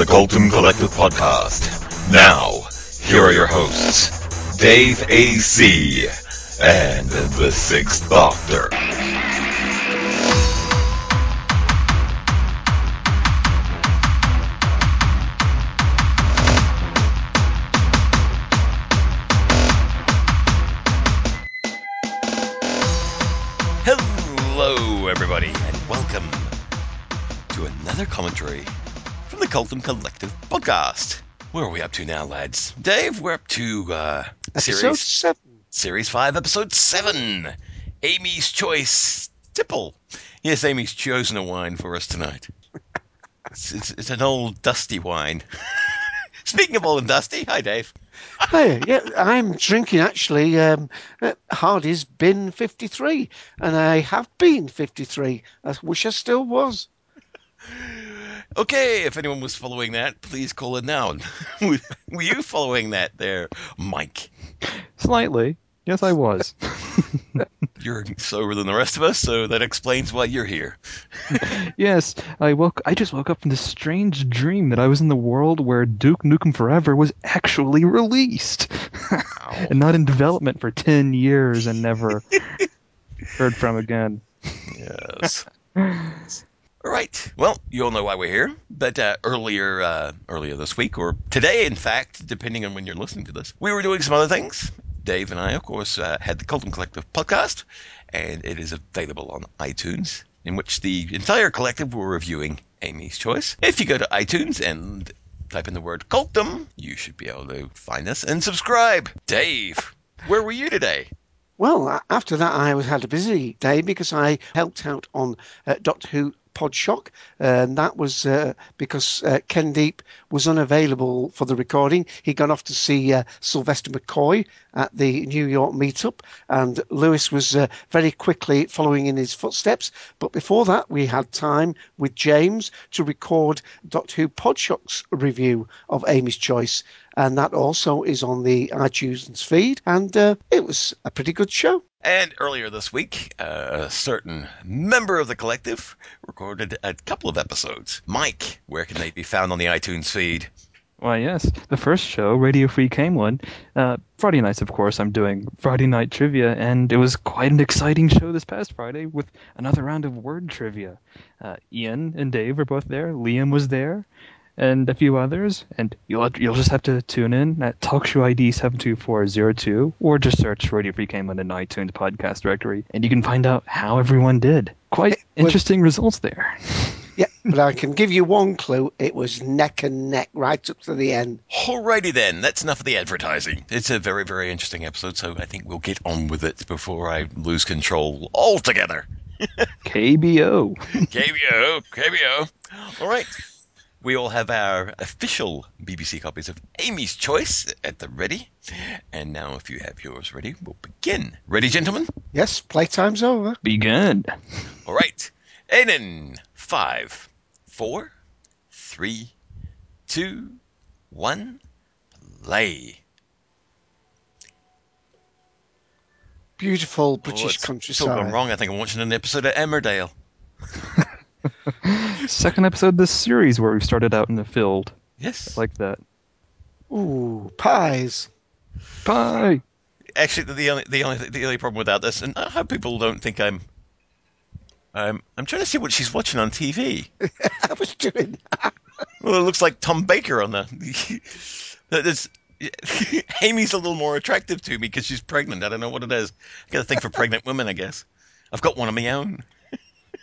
The Colton Collective Podcast. Now, here are your hosts, Dave A.C. and the Sixth Doctor. Hello, everybody, and welcome to another commentary from the Colton Collective Podcast. Where are we up to now, lads? Dave, we're up to uh, Episode series seven. Series 5, Episode 7 Amy's Choice Tipple. Yes, Amy's chosen a wine for us tonight. It's, it's, it's an old dusty wine. Speaking of old and dusty, hi Dave. Hey, yeah, I'm drinking actually um, uh, Hardy's Bin 53, and I have been 53. I wish I still was. Okay, if anyone was following that, please call it now. Were you following that there, Mike? Slightly. Yes, I was. You're sober than the rest of us, so that explains why you're here. yes, I woke. I just woke up from this strange dream that I was in the world where Duke Nukem Forever was actually released, and not in development for ten years and never heard from again. Yes. All right. Well, you all know why we're here. But uh, earlier, uh, earlier this week, or today, in fact, depending on when you're listening to this, we were doing some other things. Dave and I, of course, uh, had the Colton Collective podcast, and it is available on iTunes, in which the entire collective were reviewing Amy's Choice. If you go to iTunes and type in the word Coltum, you should be able to find us and subscribe. Dave, where were you today? Well, after that, I was had a busy day because I helped out on uh, Doctor Who Podshock, and that was uh, because uh, Ken Deep was unavailable for the recording. He got off to see uh, Sylvester McCoy at the New York meetup, and Louis was uh, very quickly following in his footsteps. But before that, we had time with James to record Doctor Who Podshock's review of Amy's Choice, and that also is on the iTunes feed, and uh, it was a pretty good show. And earlier this week, uh, a certain member of the collective recorded a couple of episodes. Mike, where can they be found on the iTunes feed? Why, yes, the first show, Radio Free Camelin. Uh, Friday nights, of course, I'm doing Friday night trivia, and it was quite an exciting show this past Friday with another round of word trivia. Uh, Ian and Dave were both there. Liam was there. And a few others, and you'll you'll just have to tune in at TalkShoe ID seven two four zero two, or just search Radio Free Camelin in iTunes podcast directory, and you can find out how everyone did. Quite was- interesting results there. Yeah, but I can give you one clue. It was neck and neck right up to the end. Alrighty then, that's enough of the advertising. It's a very, very interesting episode, so I think we'll get on with it before I lose control altogether. KBO. KBO, KBO. All right. We all have our official BBC copies of Amy's Choice at the ready. And now, if you have yours ready, we'll begin. Ready, gentlemen? Yes, playtime's over. Begun. All right. And in five, four, three, two, one, play. Beautiful Oh, British it's- It's all countryside. gone wrong. I think I'm watching an episode of Emmerdale. Second episode of this series where we started out in the field. Yes. Like that. Ooh, pies. Pie. Actually, the- the only the only the only problem without this, and I hope people don't think I'm. I'm I'm trying to see what she's watching on TV. I was doing that. Well, it looks like Tom Baker on the. There's, Amy's a little more attractive to me because she's pregnant. I don't know what it is. I got a thing for pregnant women, I guess. I've got one of my own.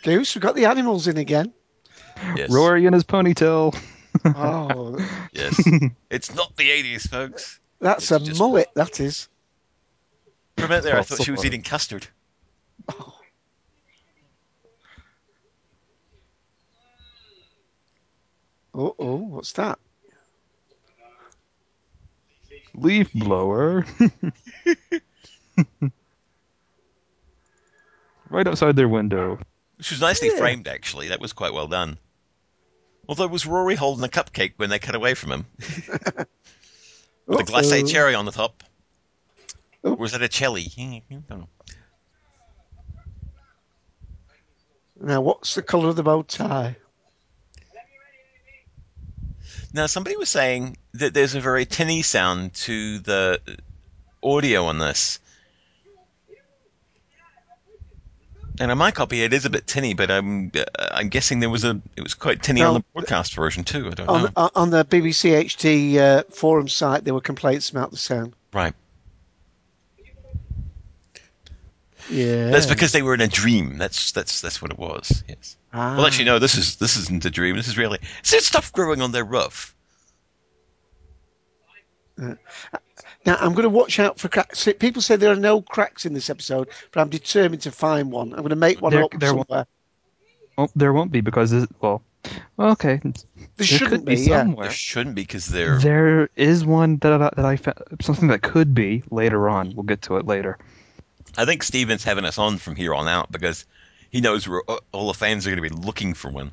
Goose, we've got the animals in again. Yes. Rory in his ponytail. Oh, Yes. it's not the 80s, folks. that's a It's just- mullet. That is. For a minute there, I thought she was eating custard. Oh, oh, what's that? Leaf blower. right outside their window. Which was nicely Yeah. framed, actually. That was quite well done. Although, was Rory holding a cupcake when they cut away from him? With a glacé cherry on the top? Or was it a know. Now, what's the colour of the bow tie? Now, somebody was saying that there's a very tinny sound to the audio on this. And on my copy, it is a bit tinny, but I'm uh, I'm guessing there was a it was quite tinny on the broadcast version too. I don't On, know. on the BBC HD uh, forum site, there were complaints about the sound. right, Yeah. that's because they were in a dream. That's that's that's what it was. Yes. Ah. Well, actually, no. This is this isn't a dream. This is really. See stuff growing on their roof. Now, I'm going to watch out for cracks. People say there are no cracks in this episode, but I'm determined to find one. I'm going to make one There- up there won't- somewhere. Oh, there won't be because this, well, well, okay. There there shouldn't could be, be, yeah. somewhere. There shouldn't be because they're. There is one that I, that I found, something that could be later on. We'll get to it later. I think Steven's having us on from here on out because he knows we're, uh, all the fans are going to be looking for one.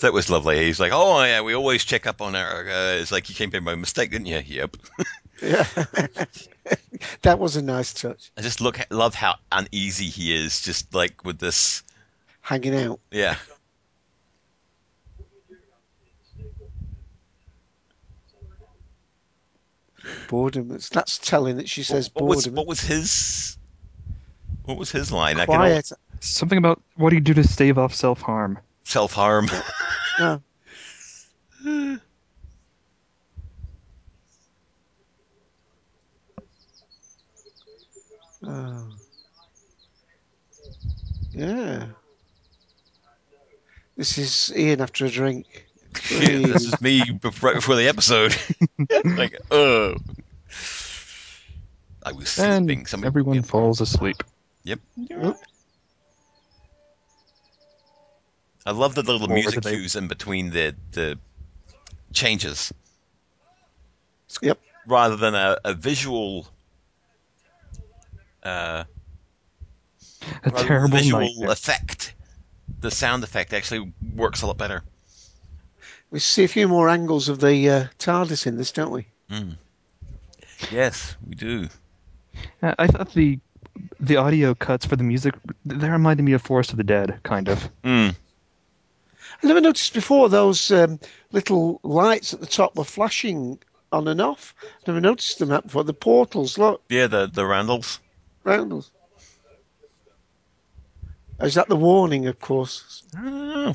That was lovely. He's like, "Oh yeah, we always check up on our." Uh, it's like you came in by mistake, didn't you? Yep. Yeah. that was a nice touch. I just look love how uneasy he is, just like with this. Hanging out. Yeah. Boredom. That's, that's telling that she says what was boredom. what was his? What was his line? I can only Quiet. Something about what do you do to stave off self harm? Self harm. No. Oh. Yeah. This is Ian after a drink. Yeah, this is me right before the episode. like, oh. I was sleeping. And Somebody everyone Yep. falls asleep. Yep. Oop. I love the little Or music did they- cues in between the the changes, Yep. rather than a, a visual. Uh, A terrible visual nightmare. effect. The sound effect actually works a lot better. We see a few more angles of the uh, TARDIS in this, don't we? Yes, we do. Uh, I thought the the audio cuts for the music they reminded me of Forest of the Dead, kind of. Mm. I never noticed before those um, little lights at the top were flashing on and off. Never noticed them that before. The portals, look, Yeah, the the Randalls. roundels. Is that the warning, of course? I don't know.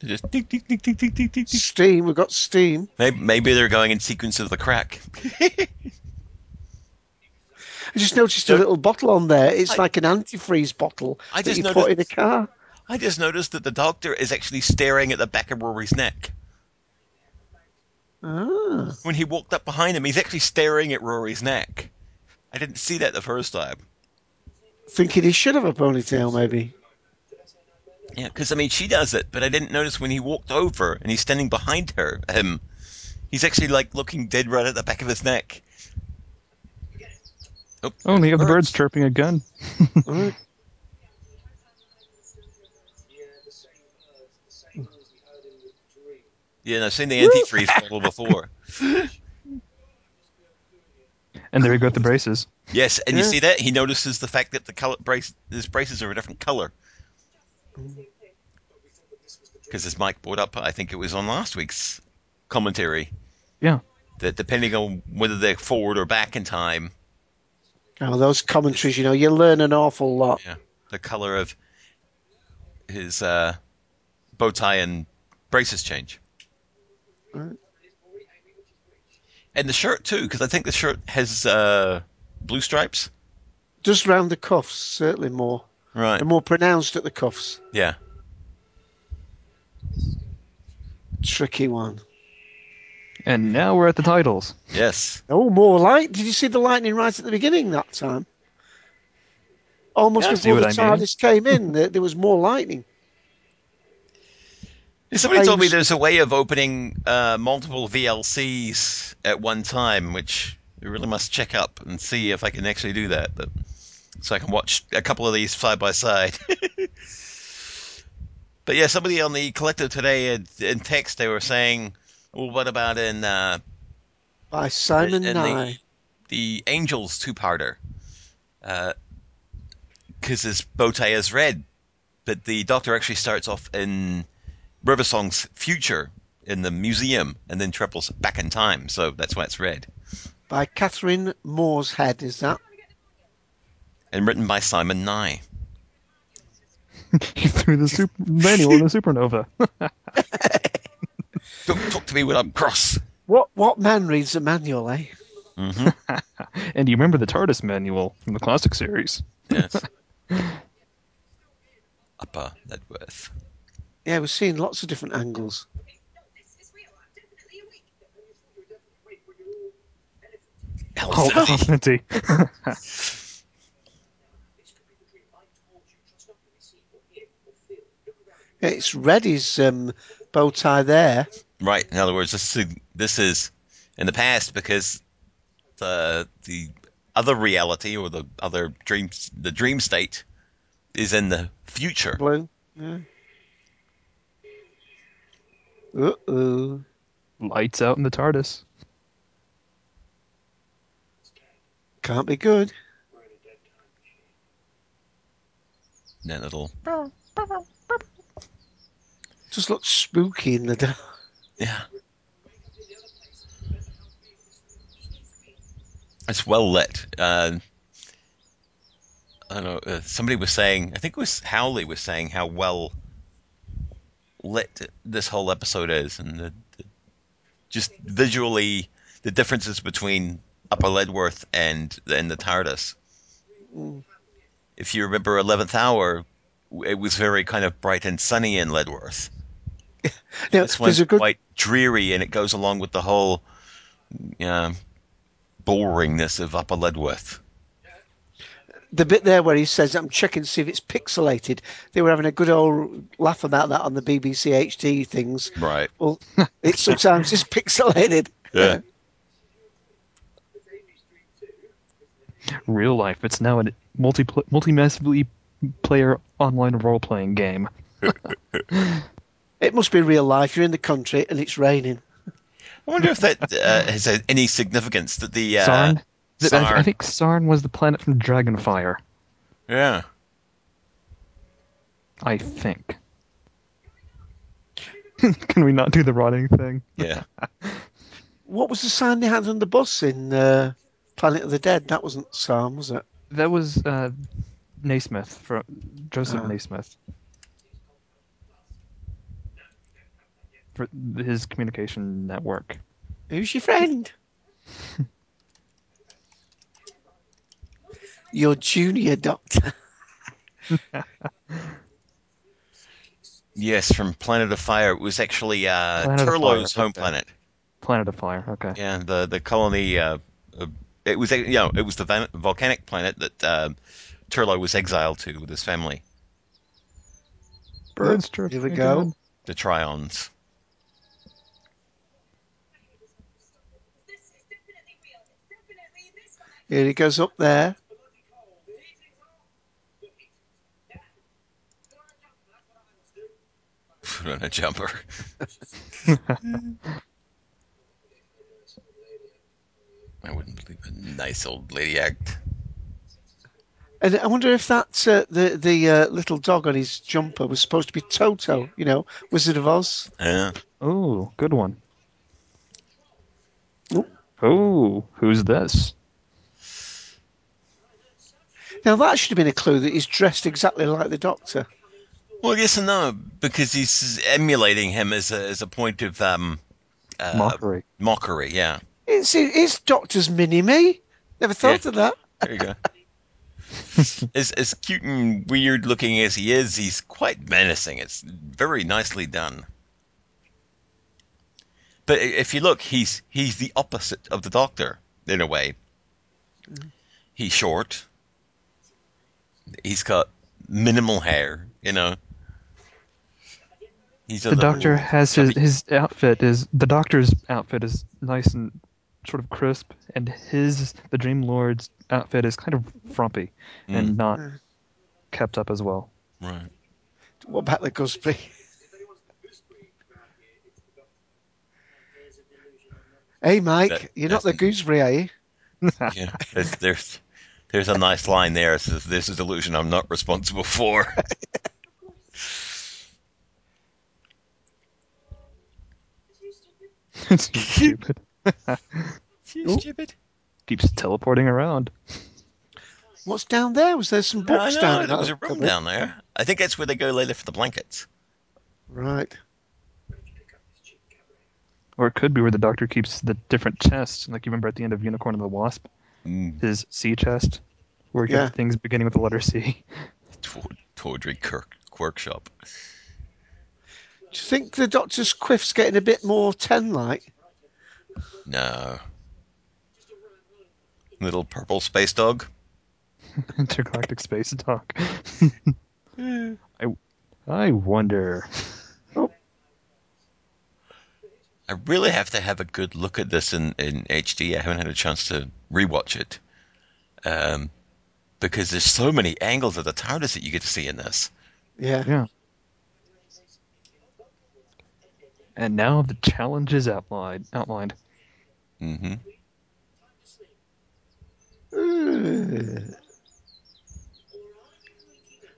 They Just tick, tick, tick, tick, tick, tick, tick. Steam, we've got steam. Maybe, maybe they're going in sequence of the crack. I just noticed a little bottle on there. It's I- like an antifreeze bottle I that you noticed- put in a car. I just noticed that the doctor is actually staring at the back of Rory's neck. Ah, When he walked up behind him, he's actually staring at Rory's neck. I didn't see that the first time. thinking he should have a ponytail, maybe. Yeah, because I mean, she does it, but I didn't notice when he walked over and he's standing behind her, him. He's actually like looking dead right at the back of his neck. Oh, Oh, and you have the birds. birds chirping again. Right. Yeah, I've seen the antifreeze bottle before. And there you go with the braces. Yes, and you see that he notices the fact that the color brace, his braces are a different color. Because as Mike brought up, I think it was on last week's commentary Yeah. that depending on whether they're forward or back in time, Oh, those commentaries, you know, you learn an awful lot. yeah, the color of his uh, bow tie and braces change. Right. And the shirt too, because I think the shirt has uh, blue stripes. Just round the cuffs, certainly more. Right. And more pronounced at the cuffs. Yeah. Tricky one. And now we're at the titles. Yes. Oh, more light. Did you see the lightning right at the beginning that time? Almost Yeah, before the what I mean. TARDIS came in, there, there was more lightning. Somebody told me there's a way of opening uh, multiple VLCs at one time, which I really must check up and see if I can actually do that. But, so I can watch a couple of these side by side. but yeah, somebody on the collective today had, in text they were saying, "Well, what about in uh, By Simon in Nye. the, the Angels two-parter?" Because his bow tie is red, but the Doctor actually starts off in River Song's future in the museum and then travels back in time, so that's why it's red. By Catherine Morshead, is that? And written by Simon Nye. he threw the super manual in a supernova. Don't talk to me when I'm cross. What what man reads a manual, eh? hmm and you remember the TARDIS manual from the classic series? Yes. Upper Leadworth. Yeah, we're seeing lots of different angles. Oh, Elsie. It's Reddy's um, bow tie there. Right. In other words, this is, this is in the past because the the other reality or the other dream the dream state is in the future. Blue. Yeah. Uh oh. Lights out in the TARDIS. Can't be good. Then it'll Just looks spooky in the dark. yeah. It's well lit. Uh, I don't know. Uh, somebody was saying. I think it was Howley was saying how well lit this whole episode is, and the, the, just visually the differences between Upper Leadworth and and the TARDIS. If you remember Eleventh Hour, it was very kind of bright and sunny in Leadworth. Now, This one's good quite dreary, and it goes along with the whole uh, boringness of Upper Leadworth. The bit there where he says, "I'm checking to see if it's pixelated." They were having a good old laugh about that on the BBC HD things. Right. Well, it sometimes is pixelated. Yeah. Real life. It's now a multi multi massively player online role playing game. It must be real life. You're in the country and it's raining. I wonder if that uh, has any significance that the uh, Sarn. Th- I, I think Sarn was the planet from Dragonfire. Yeah. I think. Can we not do the rotting thing? Yeah. What was the sign they had on the bus in uh, Planet of the Dead? That wasn't Sam, was it? That was uh, Naismith from Joseph Ah. Naismith. For his communication network. Who's your friend? your junior doctor. Yes, from Planet of Fire. It was actually uh, Planet Turlough's Fire, home okay. planet. Planet of Fire. Okay. Yeah, the the colony. Uh, uh, it was you know it was the volcanic planet that uh, Turlough was exiled to with his family, Birds Here we go. the Trions. Here he goes up there. Put on a jumper. I wouldn't believe a nice old lady act. And I wonder if that uh, the the uh, little dog on his jumper was supposed to be Toto, you know, Wizard of Oz. Yeah. Oh, good one. Oh, who's this? Now that should have been a clue that he's dressed exactly like the Doctor. Well, yes and no, because he's emulating him as a as a point of um, uh, Mockery. Mockery, yeah. It's it's Doctor's mini me. Never thought Yeah. of that. There you go. as as cute and weird looking as he is, he's quite menacing. It's very nicely done. But if you look, he's he's the opposite of the Doctor in a way. He's short. He's got minimal hair, you know. He's a The little doctor has his chubby. his outfit is the doctor's outfit is nice and sort of crisp, and his the Dream Lord's outfit is kind of frumpy Mm. and not kept up as well. right. What about the gooseberry? Hey, Mike, That- you're not the gooseberry, are you? Yeah, there's, there's there's a nice line there. It says, "This is a delusion I'm not responsible for." it's stupid. Stupid. Keeps teleporting around. What's down there? Was there some I books know, down there was a room cupboard? down there. I think that's where they go later for the blankets. Right. Or it could be where the doctor keeps the different chests, like you remember at the end of Unicorn and the Wasp, Mm. his C chest, where he Yeah. got things beginning with the letter C. Tw- Tawdry Kirk Workshop. Do you think the Doctor's quiff's getting a bit more ten-like? No. Little purple space dog. Intergalactic space dog. I, I wonder. I really have to have a good look at this in, in HD. I haven't had a chance to rewatch it. Um, because there's so many angles of the TARDIS that you get to see in this. Yeah. Yeah. And now the challenge is outlined. Outlined. hmm Ugh.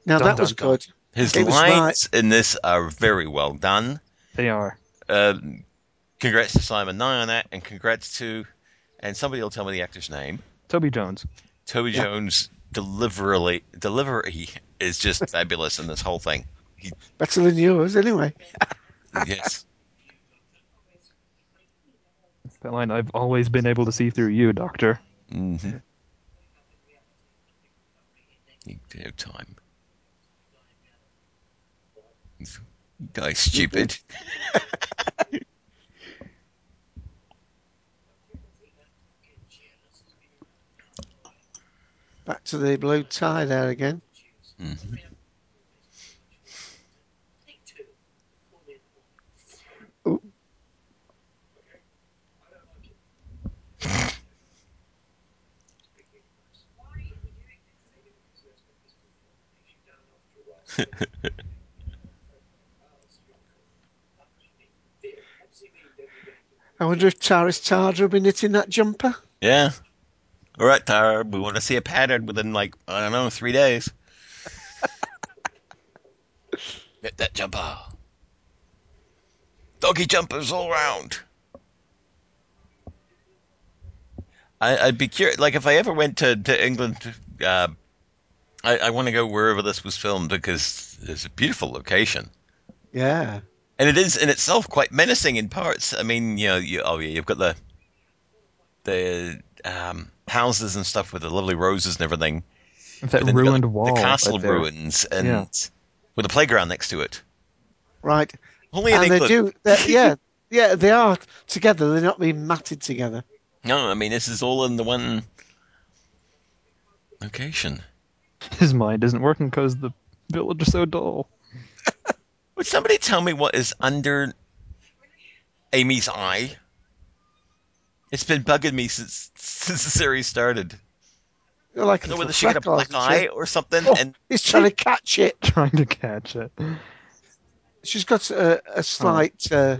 Now Dun, that was dun, dun. good. His It was lines in this are very well done. They are. Um, congrats to Simon Nye on that, and congrats to, and somebody will tell me the actor's name. Toby Jones. Toby Yeah. Jones' delivery delivery is just fabulous in this whole thing. Better than yours, anyway. Yes, That line, I've always been able to see through you, Doctor. Mm-hmm. You have time. You Guy, stupid. Back to the blue tie there again. Mhm. I wonder if Taris Tarder will be knitting that jumper. Yeah. All right, Tara. We want to see a pattern within like I don't know three days. Get that jumper. Doggy jumpers all around. I, I'd be curious. Like if I ever went to to England, uh, I, I want to go wherever this was filmed because it's a beautiful location. Yeah. and it is in itself quite menacing in parts. I mean, you know, you, oh yeah, you've got the the um, houses and stuff with the lovely roses and everything. That But then ruined the, wall. the castle right ruins, and Yeah. with a playground next to it. Right. Only in and they England. do. they're- Yeah. Yeah, they are together. They're not being matted together. No, I mean this is all in the one location. His mind isn't working because the village is so dull. Would somebody tell me what is under Amy's eye? It's been bugging me since since the series started. They're like I a don't know whether she got a black isn't eye or something, Oh, and he's trying to catch it. Trying to catch it. She's got a, a slight. Uh,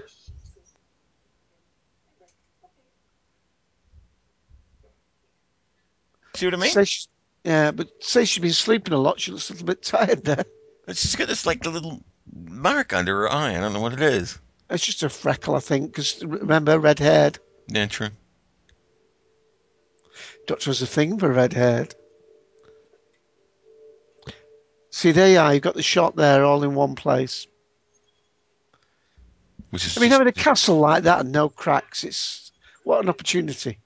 see what I mean? say she, yeah, but say she's been sleeping a lot. She looks a little bit tired there. She's got this like little mark under her eye. I don't know what it is. It's just a freckle, I think, because remember, red haired. Yeah, true. Doctor has a thing for red haired. See, there you are. You've got the shot there all in one place. Which is I mean, just- having a castle like that and no cracks, it's what an opportunity.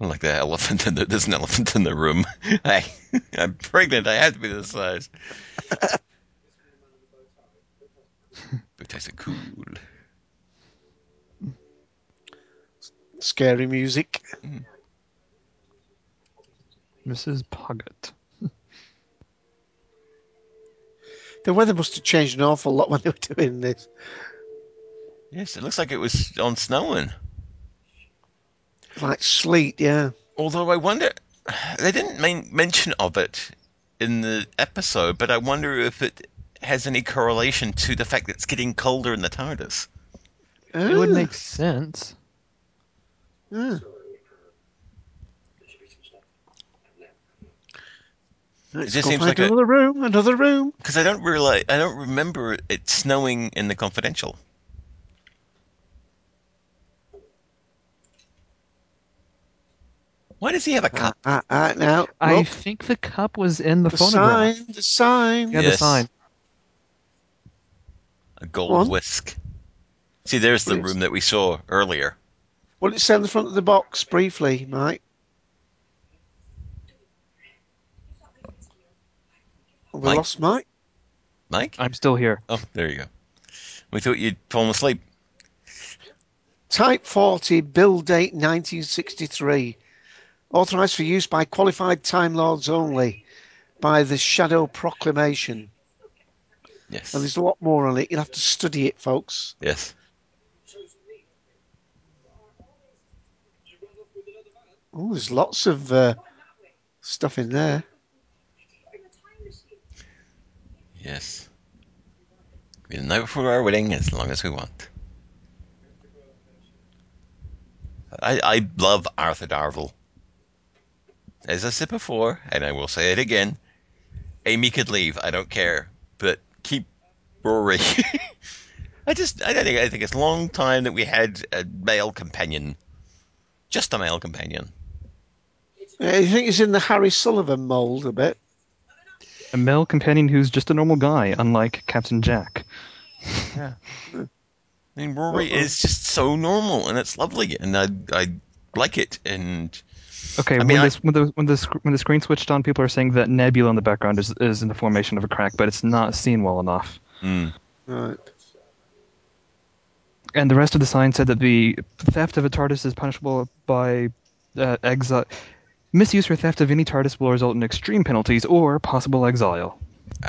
Like the elephant in the there's an elephant in the room. I I'm pregnant. I have to be this size. Bow ties are cool. Scary music. Mm-hmm. Mrs. Poggit. The weather must have changed an awful lot when they were doing this. Yes, it looks like it was on snowing. Like sleet, yeah. Although I wonder, they didn't main, mention of it in the episode, but I wonder if it has any correlation to the fact that it's getting colder in the TARDIS. It would Ah, make sense. ah. Let's just seems find like a- another room, another room. Because I don't realize, I don't remember it snowing in the Confidential. Why does he have a Ah, cup? ah, ah, now, I think the cup was in the, phone. the phonograph. sign, the sign. Yeah, Yes. the sign. A gold One. whisk. See, there's the room that we saw earlier. What did it say on the front of the box, briefly, Mike? Have we Mike? lost Mike? Mike? I'm still here. Oh, there you go. We thought you'd fallen asleep. Type 40, build date 1963. Authorised for use by qualified Time Lords only by the Shadow Proclamation. Yes. And there's a lot more on it. You'll have to study it, folks. Yes. Oh, there's lots of uh, stuff in there. Yes. The night before our wedding as long as we want. I, I love Arthur Darvill. As I said before, and I will say it again, Amy could leave. I don't care, but keep Rory. I just, I don't think, I think it's a long time that we had a male companion, just a male companion. Uh, I think he's in the Harry Sullivan mould a bit. A male companion who's just a normal guy, unlike Captain Jack. Yeah. I mean, Rory is just so normal, and it's lovely, and I, I like it, and Okay, I when mean, I- this when the when the sc- when the screen switched on, people are saying that Nebula in the background is is in the formation of a crack, but it's not seen well enough. mm, Right. And the rest of the sign said that the theft of a TARDIS is punishable by uh, exile. Misuse or theft of any TARDIS will result in extreme penalties or possible exile.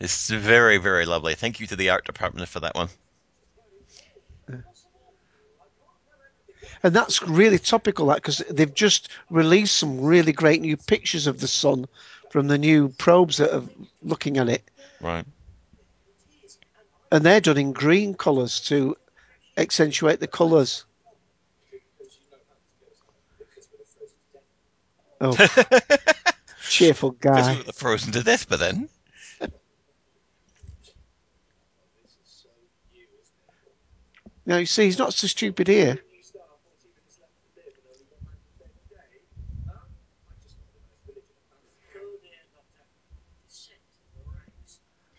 it's very, very lovely. Thank you to the art department for that one. And that's really topical, that because they've just released some really great new pictures of the sun from the new probes that are looking at it. Right. And they're done in green colours to accentuate the colours. Oh, cheerful Because we guy. were frozen to death by then. Now, you see, he's not so stupid here.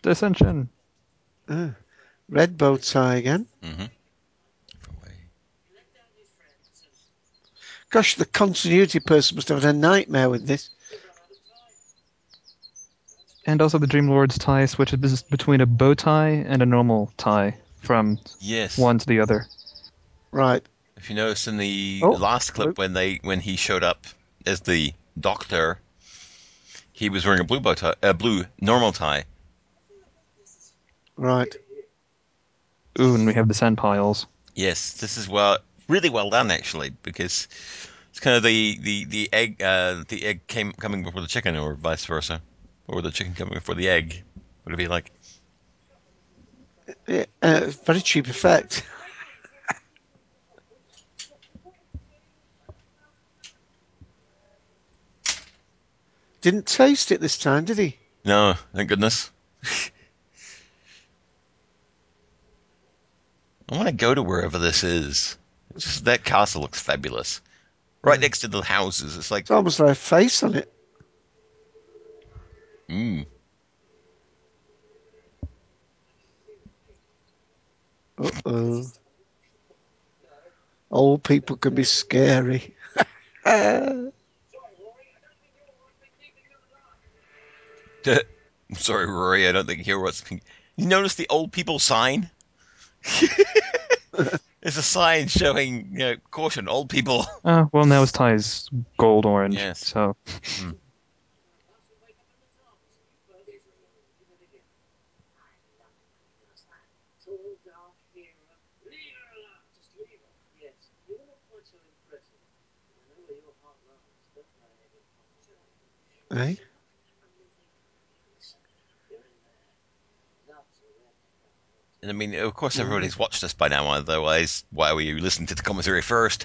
Dissension. Uh, red bow tie again. Mm-hmm. Gosh, the continuity person must have had a nightmare with this. And also the Dream Lord's tie switches between a bow tie and a normal tie from Yes. one to the other. Right. If you notice in the Oh, last clip when they when he showed up as the doctor, he was wearing a blue bow tie, a blue normal tie. Right. Ooh, and we have the sand piles. Yes, this is well, really well done actually, because it's kind of the the the egg uh, the egg came coming before the chicken, or vice versa, or the chicken coming before the egg. What Would it be like? Yeah, uh, very cheap effect. Didn't taste it this time, did he? No, thank goodness. I want to go to wherever this is. It's just that castle looks fabulous. Right next to the houses. It's like, It's almost like a face on it. mm. Uh-oh. Old people can be scary. I'm sorry, Rory. I don't think you hear what's. You notice the old people sign? There's a sign showing, you know, caution, old people. Uh, well, now his tie is gold orange. Yes. So Eh? And I mean, of course, everybody's watched us by now. Otherwise, why were you listening to the commentary first?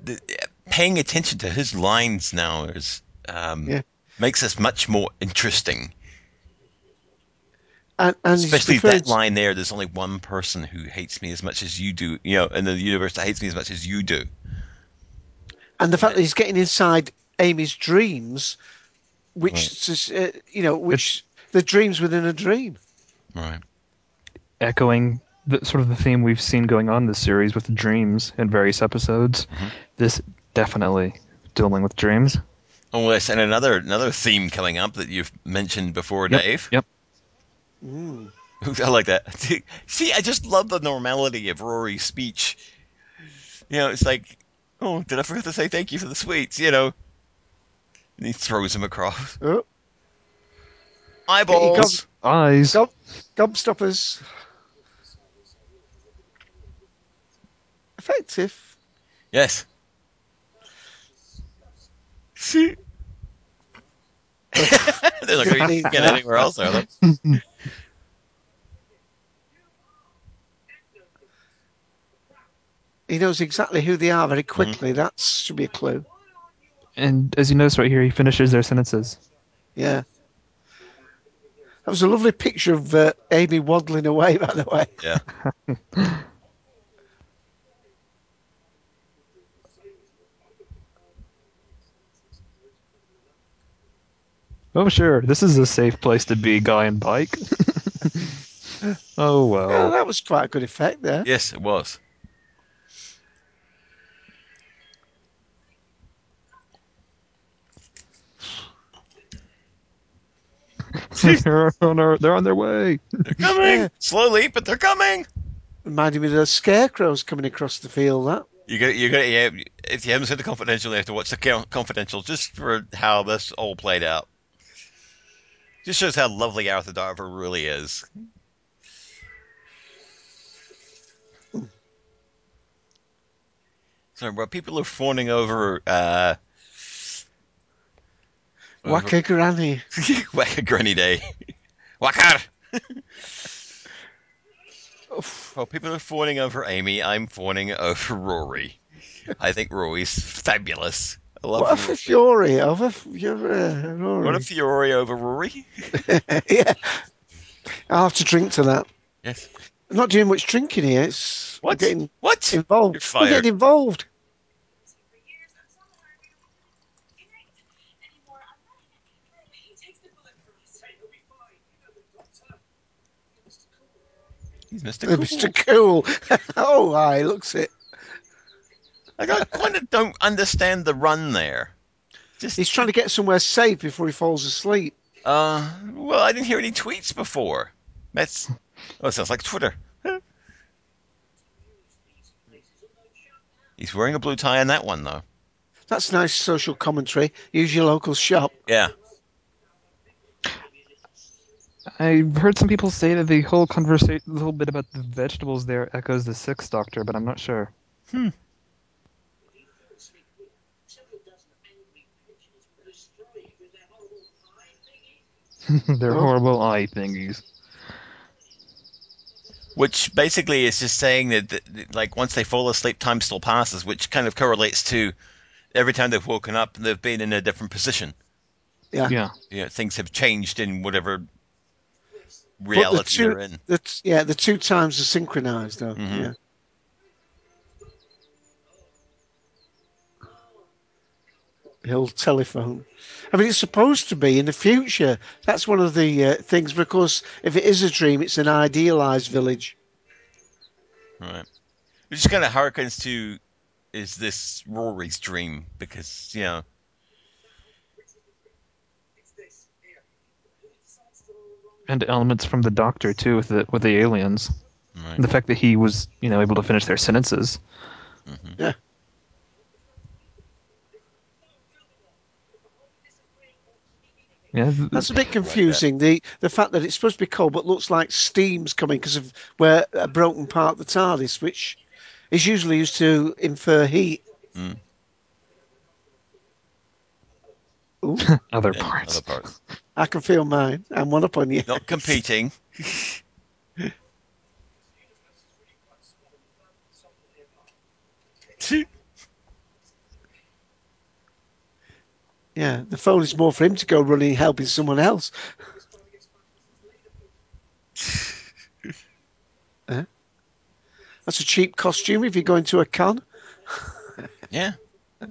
The, paying attention to his lines now is um, Yeah. makes us much more interesting. And, and Especially that line there. There's only one person who hates me as much as you do. You know, in the universe that hates me as much as you do. and the fact that he's getting inside Amy's dreams, which is, uh, you know, which the dreams within a dream. Right. Echoing the sort of the theme we've seen going on in this series with dreams in various episodes. Mm-hmm. This definitely dealing with dreams. Oh, yes, and another another theme coming up that you've mentioned before, Yep, Dave. Yep. I like that. See, I just love the normality of Rory's speech. You know, it's like, oh, did I forget to say thank you for the sweets? You know, and he throws him across. Oh, Eyeballs. Eyes. gob, gobstoppers. Effective. Yes. See. They're not going to get anywhere else, are they? He knows exactly who they are very Mm-hmm. quickly. That should be a clue. And as you notice right here, he finishes their sentences. Yeah. That was a lovely picture of uh, Amy waddling away, by the way. Yeah. Oh, sure. This is a safe place to be, guy and bike. oh, Well, well. that was quite a good effect there. Yes, it was. they're, on our, they're on their way. They're coming Yeah. slowly, but they're coming. Reminded me of those scarecrows coming across the field. That You got, you got. Yeah, if you haven't seen the confidential, you have to watch the confidential just for how this all played out. Just shows how lovely Arthur Darvill really is. So, well, people are fawning over uh, Waka Granny. Wacka Granny Day. Wacker! well, people are fawning over Amy. I'm fawning over Rory. I think Rory's fabulous. I love What a fury over uh, Rory. What a fury over Rory. yeah. I'll have to drink to that. Yes. I'm not doing much drinking here. It's What? getting What? involved. You're fired. getting involved. He's Mr. Cool. Mr. Cool. oh, aye, looks it. Like, I kind of don't understand the run there. Just, He's trying to get somewhere safe before he falls asleep. uh, well, I didn't hear any tweets before. That's, oh, it sounds like Twitter. He's wearing a blue tie in that one, though. That's nice social commentary. Use your local shop. Yeah. I heard some people say that the whole conversation, the whole bit about the vegetables there echoes the Sixth Doctor, but I'm not sure. They're Oh. horrible eye thingies. Which basically is just saying that, that, like, once they fall asleep, time still passes, which kind of correlates to every time they've woken up, they've been in a different position. Yeah. Yeah. You know, things have changed in whatever But the reality two, they're in. the t- yeah, the two times are synchronized, though. Mhm. Yeah. The old telephone. I mean, it's supposed to be in the future. That's one of the uh, things, because if it is a dream, it's an idealized village. Right. Which kind of harkens to is this Rory's dream because you know And elements from the Doctor too, with the with the aliens. right. And the fact that he was, you know, able to finish their sentences. Yeah. Yeah, That's a bit confusing. The the fact that it's supposed to be cold but looks like steam's coming because of where a broken part of the TARDIS, which is usually used to infer heat. Mm. other Yeah, parts. other parts. I can feel mine. I'm one up on you. Not competing. Yeah, the phone is more for him to go running helping someone else. Huh? That's a cheap costume if you're going to a con. yeah.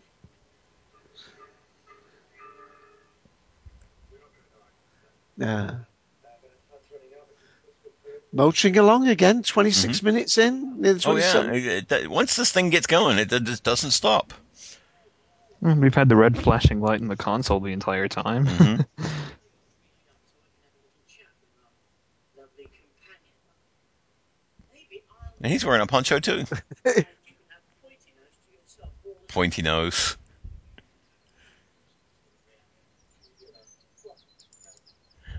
Yeah. Motoring along again, 26 minutes in, near the Mm-hmm. Oh yeah. 27. It- it- once this thing gets going, it, it just doesn't stop. Mm, We've had the red flashing light in the console the entire time. Mhm. And he's wearing a poncho too. Pointy nose.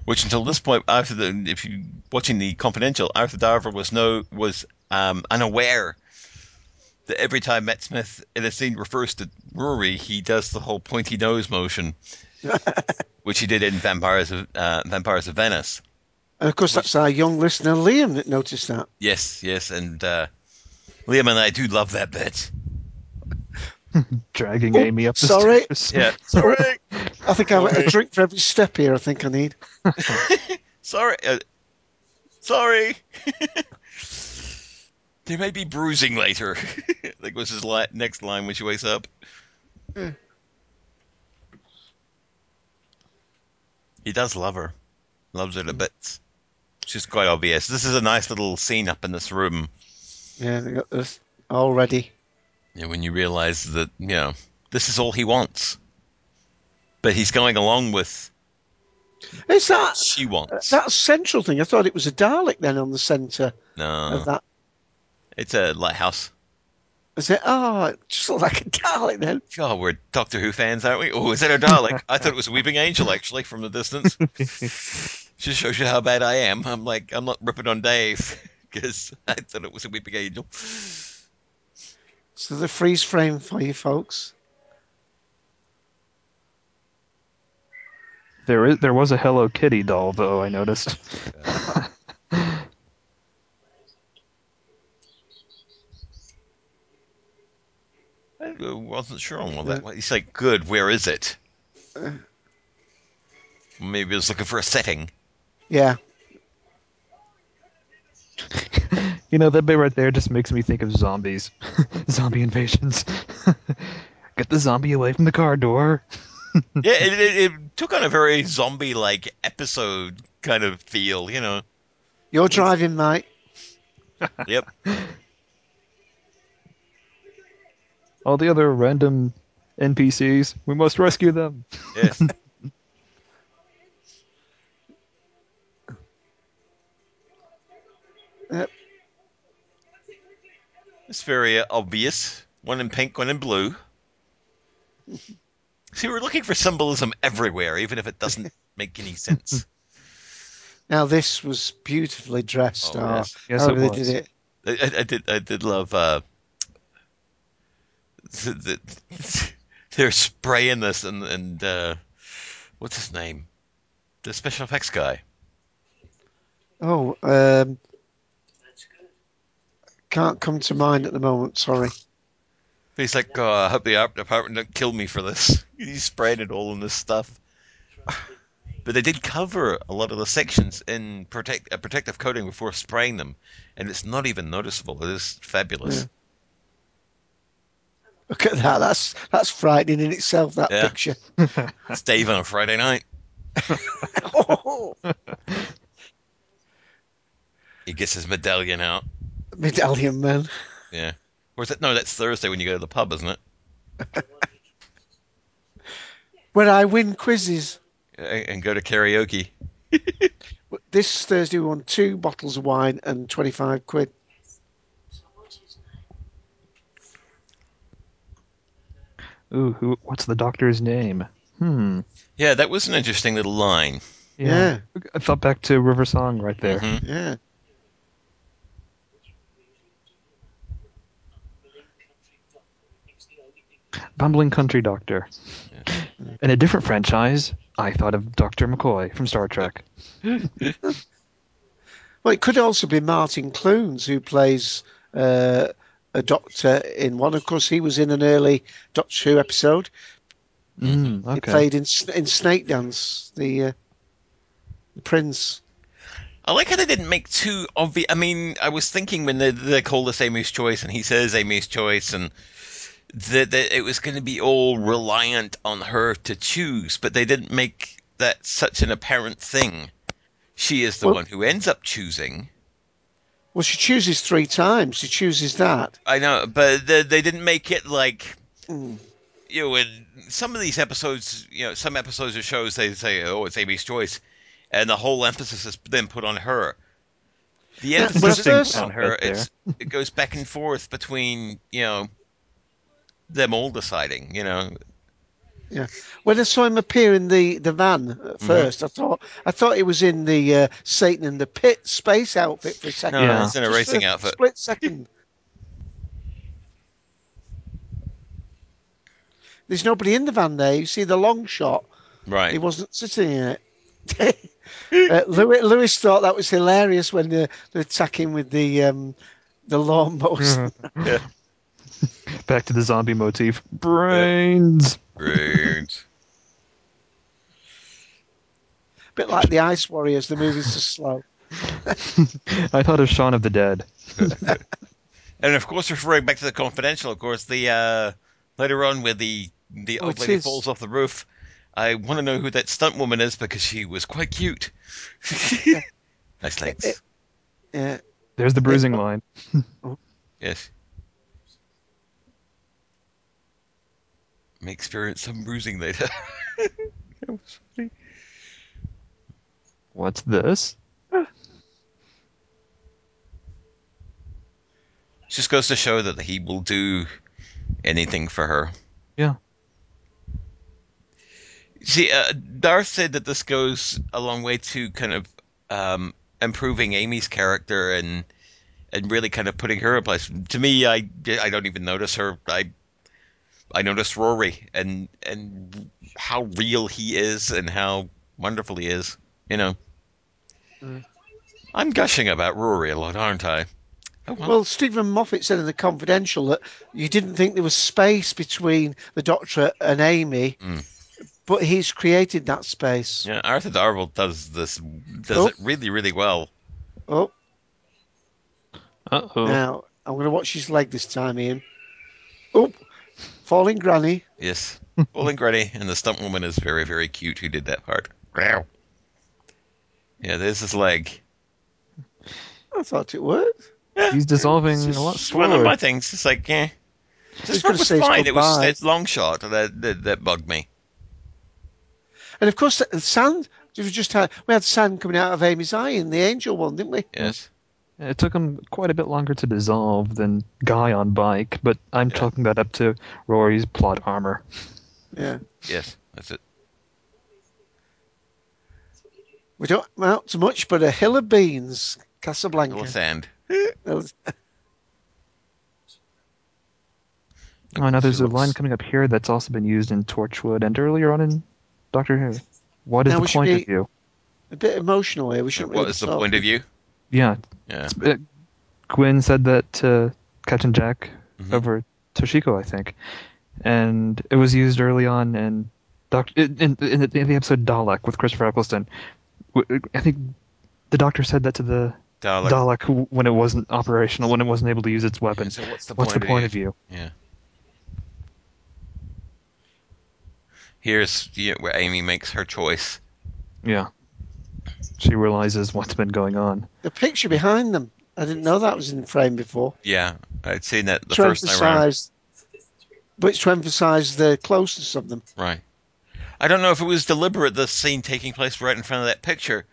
Which until this point, Arthur, the, if you watching the confidential, Arthur Darvill was no was um, unaware that every time Matt Smith in a scene refers to Rory, he does the whole pointy nose motion, which he did in Vampires of uh, Vampires of Venice. And of course, that's our young listener Liam that noticed that. Yes, yes, and uh, Liam and I do love that bit. Dragging Oh, Amy up the sorry. stairs. Yeah, sorry, I think I a drink for every step here. I think I need. sorry, uh, sorry. There may be bruising later. I think was his li- next line when she wakes up. Hmm. He does love her, loves her to bits. She's quite obvious. This is a nice little scene up in this room. Yeah, they got this already. know, when you realize that you know this is all he wants, but he's going along with Is that she wants. that central thing? I thought it was a Dalek then on the centre No, of that. It's a lighthouse. Is it? Oh, it just looked like a Dalek then. God, we're Doctor Who fans, aren't we? Oh, is that a Dalek? I thought it was a Weeping Angel, actually, from the distance. Just shows you how bad I am. I'm like, I'm not ripping on Dave because I thought it was a Weeping Angel. So the freeze frame for you folks. There is there was a Hello Kitty doll though. I noticed. I wasn't sure on what that. He's like, good. Where is it? Uh. Maybe he was looking for a setting. Yeah. You know that bit right there just makes me think of zombies, zombie invasions. Get the zombie away from the car door. yeah, it, it, it took on a very zombie-like episode kind of feel, you know. You're driving, mate. Yep. All the other random NPCs, we must rescue them. Yes. Yep. It's very uh, obvious. One in pink, one in blue. See, we're looking for symbolism everywhere, even if it doesn't make any sense. Now this was beautifully dressed. Oh, yes. Yes, how it was. did it. I, I, I did. I did love. Uh, the, the, they're spraying this, and and uh, what's his name? The special effects guy. Oh, um, can't come to mind at the moment. Sorry. He's like, oh, I hope the art department don't kill me for this. He's spraying it all in this stuff. But they did cover a lot of the sections in protect uh, protective coating before spraying them, and it's not even noticeable. It is fabulous. Yeah. Look at that. That's that's frightening in itself. That Yeah. picture. It's Dave on a Friday night. oh, He gets his medallion out. medallion man. Yeah. Or is it? No, that's Thursday when you go to the pub, isn't it? Where I win quizzes. And and go to karaoke. This Thursday we won two bottles of wine and 25 quid. Ooh, who? What's the doctor's name? Hmm. Yeah, that was an interesting little line. Yeah. I thought back to River Song right there. Mhm. Yeah. Bumbling Country Doctor. In a different franchise, I thought of Dr. McCoy from Star Trek. Well, it could also be Martin Clunes who plays uh, a doctor in one. Of course, he was in an early Doctor Who episode. Mm, He played in in Snakedance, the, uh, the prince. I like how they didn't make too obvious. I mean, I was thinking when they, they call this Amy's choice, and he says Amy's choice, and that, that it was going to be all reliant on her to choose, but they didn't make that such an apparent thing. She is the Well- one who ends up choosing. Well, she chooses three times. She chooses that. I know, but they, they didn't make it like Mm. you know. In some of these episodes, you know, some episodes of shows they say, "Oh, it's Amy's choice," and the whole emphasis is then put on her. The emphasis isn't on her. Right. It goes back and forth between you know them all deciding. You know, Yeah. When I saw him appear in the, the van at first, I thought I thought he was in the uh, Satan and the Pit space outfit for a second. no, Yeah. it's in a racing for outfit. Split second. There's nobody in the van there. You see the long shot. Right. He wasn't sitting in it. uh, Louis, Louis thought that was hilarious when they're, they're attacking with the um, the lawnmowers. Yeah. Back to the zombie motif. Brains. Brains. bit like the Ice Warriors. The movie's so slow. I thought of Shaun of the Dead. And of course, referring back to the confidential, of course, the uh, later on where the the Oh, old it lady is. falls off the roof, I want to know who that stunt woman is because she was quite cute. nice legs. Yeah. There's the bruising line. Yes. May experience some bruising later. That was funny. What's this? Just goes to show that he will do anything for her. Yeah. See, uh, Darth said that this goes a long way to kind of um, improving Amy's character and and really kind of putting her in place. To me, I, I don't even notice her. I I notice Rory and and how real he is and how wonderful he is. You know, I'm gushing about Rory a lot, aren't I? Oh, well. Well, Steven Moffat said in the confidential that you didn't think there was space between the Doctor and Amy, Mm. but he's created that space. yeah, Arthur Darvill does this does Oh. it really really well. Oh, Uh oh. now I'm going to watch his leg this time, Ian. Oh, falling granny. Yes, Falling Granny and the stunt woman is very very cute. Who did that part? Wow. Yeah, there's his leg. I thought it worked. He's dissolving It's a lot just one of my things. It's like, eh. He's This gonna was it's fine. It was it's long shot that, that that bugged me. And of course, the sand. We just had we had sand coming out of Amy's eye in the angel one, didn't we? Yes. It took him quite a bit longer to dissolve than Guy on bike, but I'm Yeah. chalking that up to Rory's plot armor. Yeah. Yes, that's it. We don't amount to much, but a hill of beans, Casablanca. Little sand. Oh, now there's a line coming up here that's also been used in Torchwood and earlier on in Doctor Who. What is Now the point of view? a bit emotional here. We shouldn't What really is the point of view? Yeah, Yeah. uh, Gwen said that to Captain Jack Mhm. over Toshiko, I think, and it was used early on in Doctor in, in, in, the, in the episode Dalek with Christopher Eccleston. I think the Doctor said that to the Dalek. Dalek when it wasn't operational, when it wasn't able to use its weapon. So what's the What's point the of point view? of view? Yeah. Here's where Amy makes her choice. Yeah, she realizes what's been going on. The picture behind them. I didn't know that was in the frame before. Yeah, I'd seen that the to first time around. emphasise, but it's to emphasise the closeness of them. Right. I don't know if it was deliberate, the scene taking place right in front of that picture,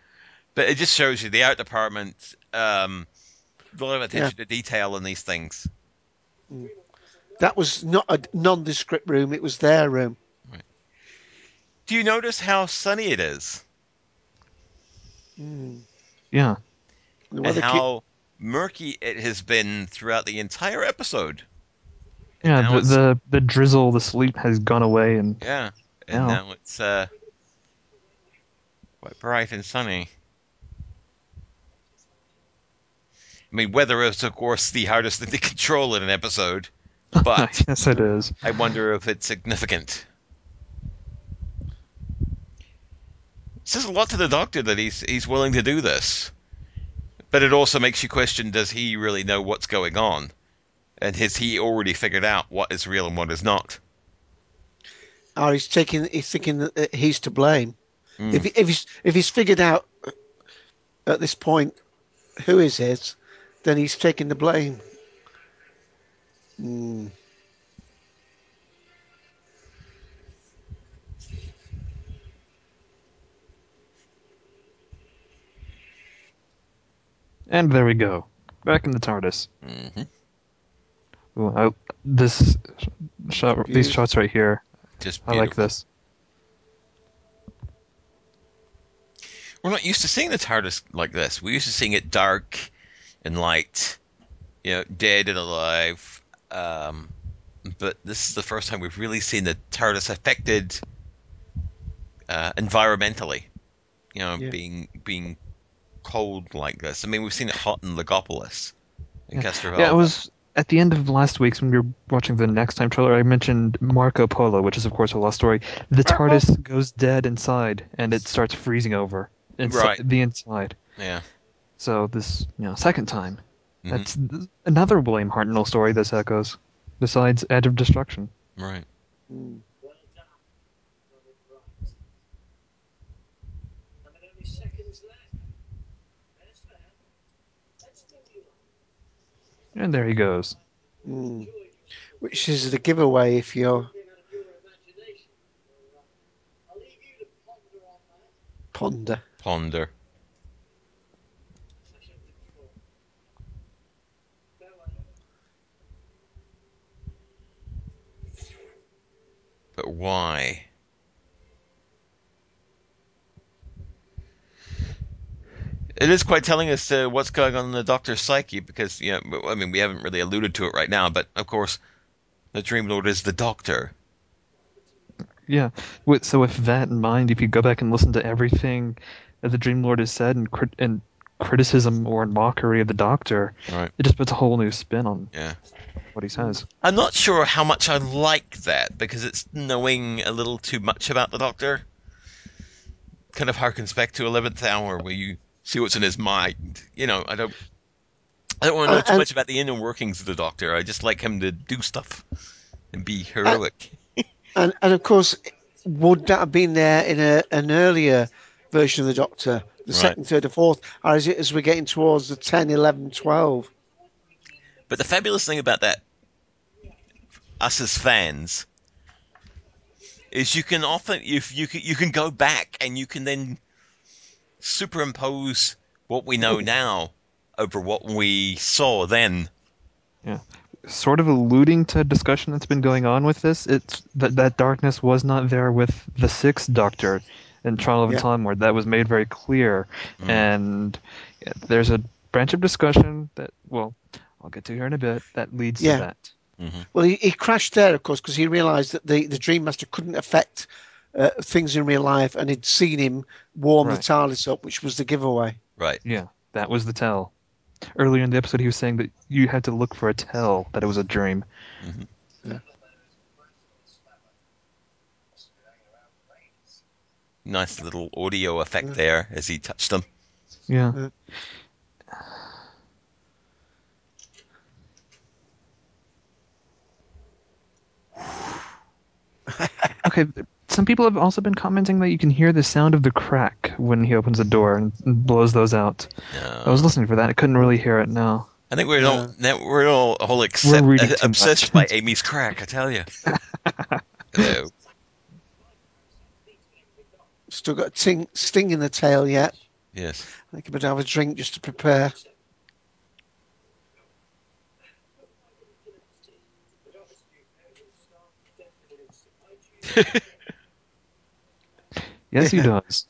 but it just shows you the art department, um, a lot of attention to detail in these things. That was not a nondescript room; it was their room. Right. Do you notice how sunny it is? Yeah. The and weather keep- how murky it has been throughout the entire episode. Yeah, the, the the drizzle, the sleet has gone away, and Yeah. And Yeah. now it's uh, quite bright and sunny. I mean, weather is, of course, the hardest thing to control in an episode, but yes, it is. I wonder if it's significant. Says a lot to the doctor that he's he's willing to do this, but it also makes you question: Does he really know what's going on, and has he already figured out what is real and what is not? or he's taking, he's thinking that he's to blame. Mm. If, if he's if he's figured out at this point who is it, then he's taking the blame. Mm. And there we go, back in the TARDIS. hmm Ooh, I, this shot, these shots right here, Just I like this. We're not used to seeing the TARDIS like this. We're used to seeing it dark and light, you know, dead and alive. Um, but this is the first time we've really seen the TARDIS affected uh, environmentally. You know, Yeah. being being cold like this. I mean, we've seen it hot in Logopolis, in Yeah. Castor Yeah, it was at the end of last week's when we were watching the next time trailer. I mentioned Marco Polo, which is of course a lost story. The TARDIS goes dead inside, and it starts freezing over inside Right. the inside. Yeah. So this, you know, second time. Mhm. That's th- another William Hartnell story this echoes, besides Edge of Destruction. Right. Mm. And there he goes. Mm. Which is the giveaway if you're ponder. Ponder. But why? It is quite telling as to what's going on in the Doctor's psyche because, you know, I mean, we haven't really alluded to it right now, but of course, the Dream Lord is the Doctor. Yeah. So with that in mind, if you go back and listen to everything that the Dream Lord has said and, crit- and criticism or mockery of the Doctor, Right. it just puts a whole new spin on Yeah. what he says. I'm not sure how much I like that because it's knowing a little too much about the Doctor. Kind of harkens back to Eleventh Hour, where you see what's in his mind. You know, I don't, I don't want to know Uh, too and- much about the inner workings of the Doctor. I just like him to do stuff and be heroic. And and of course, would that have been there in a, an earlier version of the Doctor, the Right. second, third, or fourth, or is it as we're getting towards the 10, 11, 12? But the fabulous thing about that, us as fans, is you can often if you can, you can go back and you can then superimpose what we know now over what we saw then. Yeah. Sort of alluding to a discussion that's been going on with this, it's that that darkness was not there with the sixth Doctor in Trial of a Yeah. Time Lord. That was made very clear. Mm. And yeah, there's a branch of discussion that, well, I'll get to here in a bit, that leads Yeah. to that. Well, he, he crashed there, of course, because he realised that the, the Dream Master couldn't affect uh, things in real life, and he'd seen him warm Right. the TARDIS up, which was the giveaway. Right. Yeah, that was the tell. Earlier in the episode, he was saying that you had to look for a tell that it was a dream. Nice little audio effect there as he touched them. Yeah. okay, some people have also been commenting that you can hear the sound of the crack when he opens the door and and blows those out. I was listening for that. I couldn't really hear it now. I think we're all Yeah. now we're all all accept, reading uh, obsessed much. by Amy's crack. I tell you. Hello. Still got a ting, sting in the tail yet. Yes. I think I'm gonna have a drink just to prepare. Yes, he does.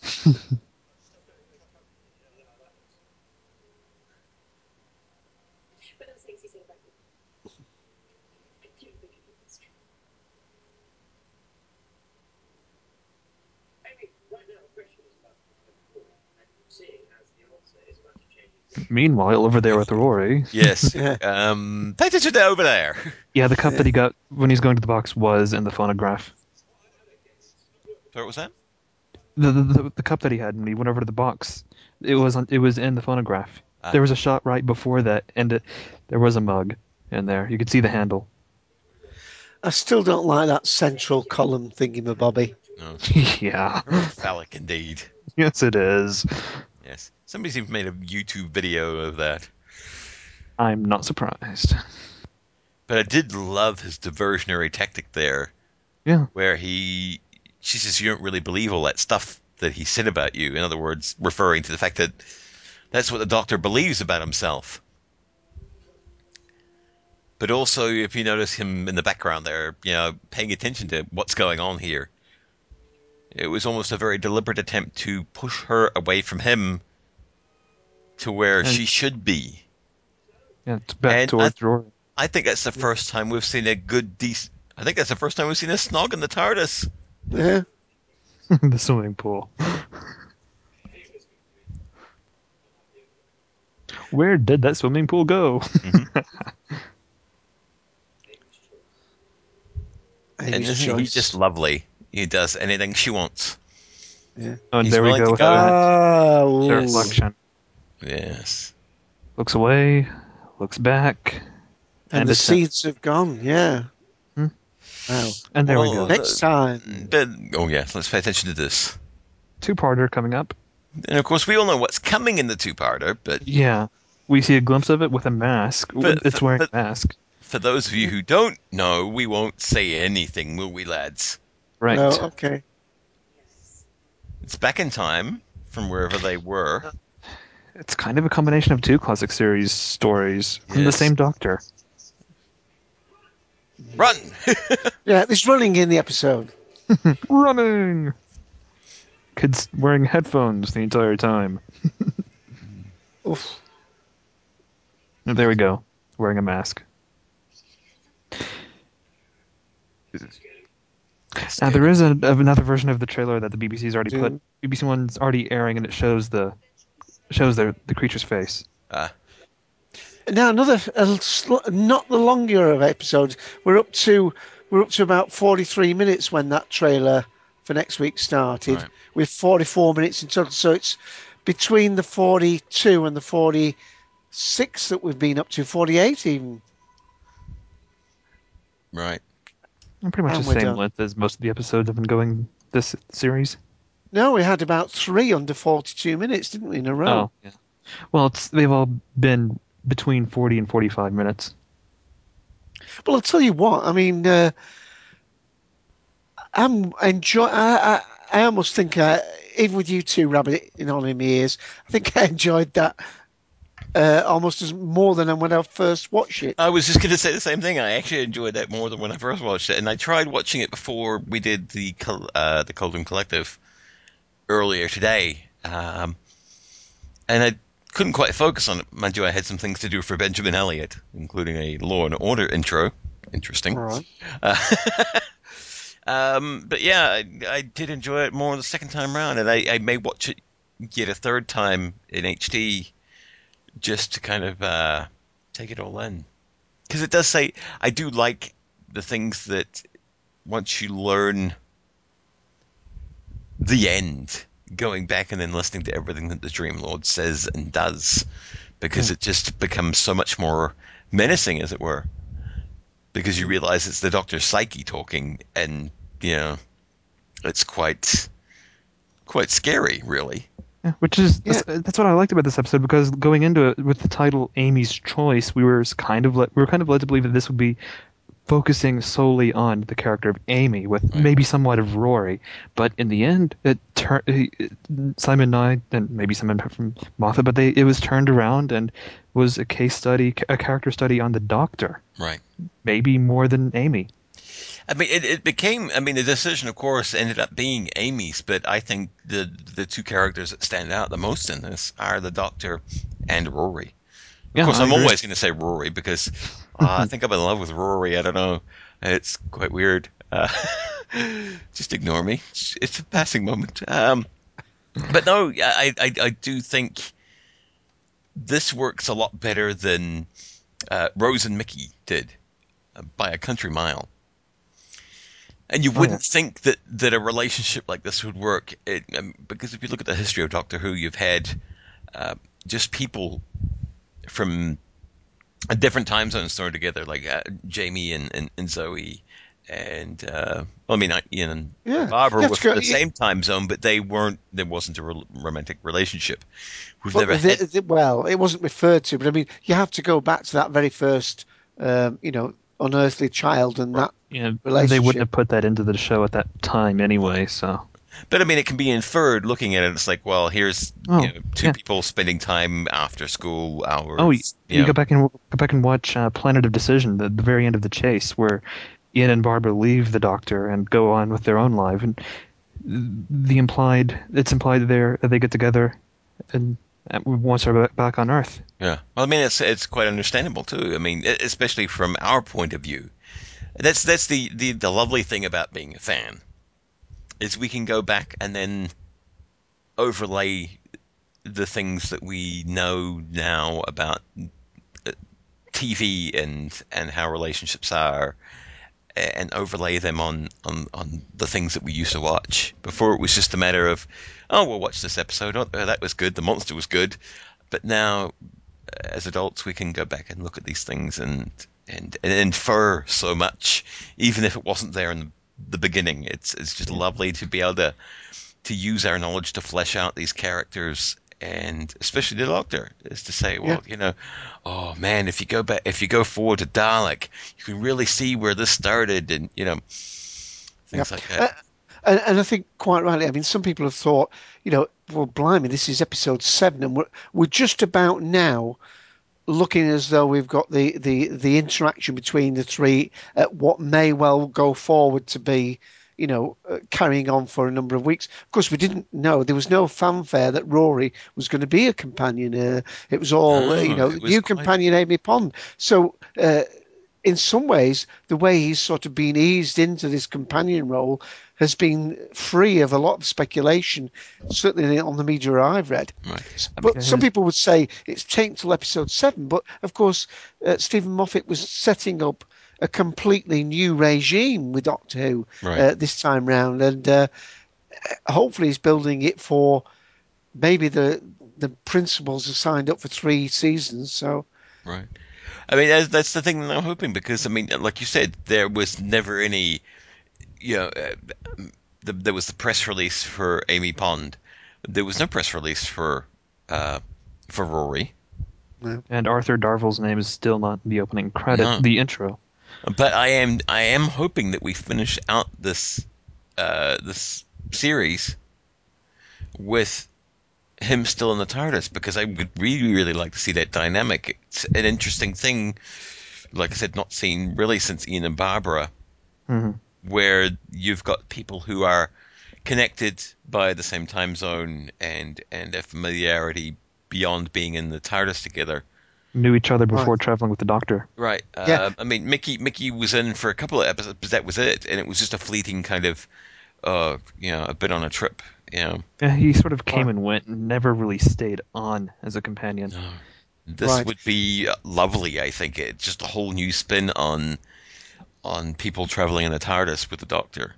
Meanwhile, over there with Rory, Yes. Yeah. um, pay attention to over there. yeah, the cup that he got when he's going to the box was in the phonograph. So what was that? The, the, the, the cup that he had when he went over to the box, it was on, it was in the phonograph. Ah. There was a shot right before that, and it, there was a mug in there. You could see the handle. I still don't like that central column thingy-mabobby. No. yeah. Phallic indeed. Yes, it is. Yes. Somebody's even made a YouTube video of that. I'm not surprised. But I did love his diversionary tactic there, Yeah. where he, she says, you don't really believe all that stuff that he said about you. In other words, referring to the fact that that's what the doctor believes about himself. But also, if you notice him in the background there, you know, paying attention to what's going on here, it was almost a very deliberate attempt to push her away from him to where And- she should be. Yeah, back And towards I- Rory. I think that's the first time we've seen a good, decent. I think that's the first time we've seen a snog in the TARDIS. Yeah. the swimming pool. Where did that swimming pool go? Mm-hmm. And Amy's isn't he choice. just lovely? He does anything she wants. Yeah. Oh, and He's there we go. with go. that. Ah, oh, reflection. Yes. Looks away, looks back, and, and the seeds have gone. Yeah. Wow. and there we go. Next uh, time. But, oh yeah, let's pay attention to this. Two-parter coming up. And of course, we all know what's coming in the two-parter. But Yeah, we see a glimpse of it with a mask. But- it's wearing but- a mask, for those of you who don't know, we won't say anything, will we, lads? right? Oh, okay. It's back in time from wherever they were. It's kind of a combination of two classic series stories from the same Doctor. Run! Yeah, there's running in the episode. Running. Kids wearing headphones the entire time. Oof. And there we go, wearing a mask. Now there is a, another version of the trailer that the BBC's already put. BBC One's already airing, and it shows the shows the the creature's face. Ah, Now another, a sl- not the longer of episodes. We're up to we're up to about 43 minutes when that trailer for next week started. Right. With 44 minutes in total, so it's between the 42 and the 46 that we've been up to. 48 even. right. And pretty much And the same done. length as most of the episodes have been going this series. No, we had about three under 42 minutes, didn't we, in a row? Oh, yeah. Well, it's they've all been between forty and forty-five minutes. Well, I'll tell you what. I mean, uh, I'm enjoy. I, I, I almost think, uh, even with you two rabbiting on in my ears, I think I enjoyed that uh, almost as more than when I first watched it. I was just going to say the same thing. I actually enjoyed that more than when I first watched it, and I tried watching it before we did the Col- uh, the Coldham Collective earlier today, um, and I couldn't quite focus on it. Mind you, I had some things to do for Benjamin Elliott, including a Law and Order intro. Interesting. Right. Uh, um, but yeah, I, I did enjoy it more the second time round, and I, I may watch it yet a third time in HD just to kind of uh, take it all in. Because it does say, I do like the things that once you learn the end, going back and then listening to everything that the Dream Lord says and does, because hmm. it just becomes so much more menacing, as it were. Because you realize it's the Doctor's psyche talking, and you know, it's quite, quite scary, really. Yeah, which is Yeah. that's, that's what I liked about this episode because going into it with the title Amy's Choice, we were kind of le- we were kind of led to believe that this would be focusing solely on the character of Amy with maybe somewhat of Rory, but in the end, it turned Simon and and maybe someone from Martha, but they it was turned around and was a case study, a character study on the Doctor, Right. maybe more than Amy. I mean, it, it became. I mean, the decision, of course, ended up being Amy's, but I think the the two characters that stand out the most in this are the Doctor and Rory. Of Yeah, course, I I'm agree. always going to say Rory because uh, I think I'm in love with Rory. I don't know. It's quite weird. Uh, just ignore me. It's, a passing moment. Um, but no, I, I I do think this works a lot better than uh, Rose and Mickey did by a country mile. And you Oh, wouldn't think that, that a relationship like this would work, it, um, because if you look at the history of Doctor Who, you've had uh, just people from a different time zones thrown together, like uh, Jamie and, and, and Zoe, and uh, well, I mean, I- Ian and Yeah. Barbara You were from the same time zone, but they weren't. There wasn't a re- romantic relationship. We've But never the- had. the- well, it wasn't referred to, but I mean, you have to go back to that very first, um, you know, unearthly child and that. Yeah, they wouldn't have put that into the show at that time anyway. So But I mean, it can be inferred looking at it. It's like, well, here's Oh, you know, two yeah. people spending time after school hours. Oh, you, you go back and go back and watch uh, Planet of Decision, the, the very end of the chase, where Ian and Barbara leave the Doctor and go on with their own life, and the implied it's implied that they that they get together, and once they're back- on Earth. Yeah. Well, I mean, it's it's quite understandable too. I mean, especially from our point of view. That's that's the, the, the lovely thing about being a fan, is we can go back and then overlay the things that we know now about uh, TV and and how relationships are, and overlay them on, on, on the things that we used to watch. Before it was just a matter of, oh, we'll watch this episode. Oh, that was good. The monster was good. But now, as adults, we can go back and look at these things and and, and infer so much, even if it wasn't there in the, beginning. It's it's just lovely to be able to to use our knowledge to flesh out these characters. And especially the Doctor is to say, well, you know, oh man, if you go back, if you go forward to Dalek, you can really see where this started, and you know, things like that. Uh, and, and I think quite rightly. I mean, some people have thought, you know, well, blimey, this is episode seven, and we're we're just about now looking as though we've got the the the interaction between the three at what may well go forward to be. You know, uh, carrying on for a number of weeks. Of course, we didn't know there was no fanfare that Rory was going to be a companion. Uh, it was all, uh, you know, it was new quite- companion Amy Pond. So, uh, in some ways, the way he's sort of been eased into this companion role has been free of a lot of speculation, certainly on the media I've read. Right. But some people would say it's taken till episode seven. But of course, uh, Steven Moffat was setting up a completely new regime with Doctor Who Right. uh, this time round, and uh, hopefully he's building it for maybe the the principals are signed up for three seasons. So Right. I mean, that's, that's the thing that I'm hoping because I mean, like you said, there was never any, you know, uh, the, there was the press release for Amy Pond. There was no press release for uh, for Rory. And Arthur Darvill's name is still not in the opening credit, No. the intro. But I am I am hoping that we finish out this uh, this series with him still in the TARDIS because I would really really like to see that dynamic. It's an interesting thing, like I said, not seen really since Ian and Barbara, Mhm. where you've got people who are connected by the same time zone and and a familiarity beyond being in the TARDIS together. Knew each other before traveling with the Doctor. Right. Yeah. Uh, I mean, Mickey Mickey was in for a couple of episodes, but that was it, and it was just a fleeting kind of, uh, you know, a bit on a trip. You know, Yeah, he sort of came and went, and never really stayed on as a companion. this Right. would be uh, lovely. I think it just a whole new spin on on people traveling in a TARDIS with the Doctor.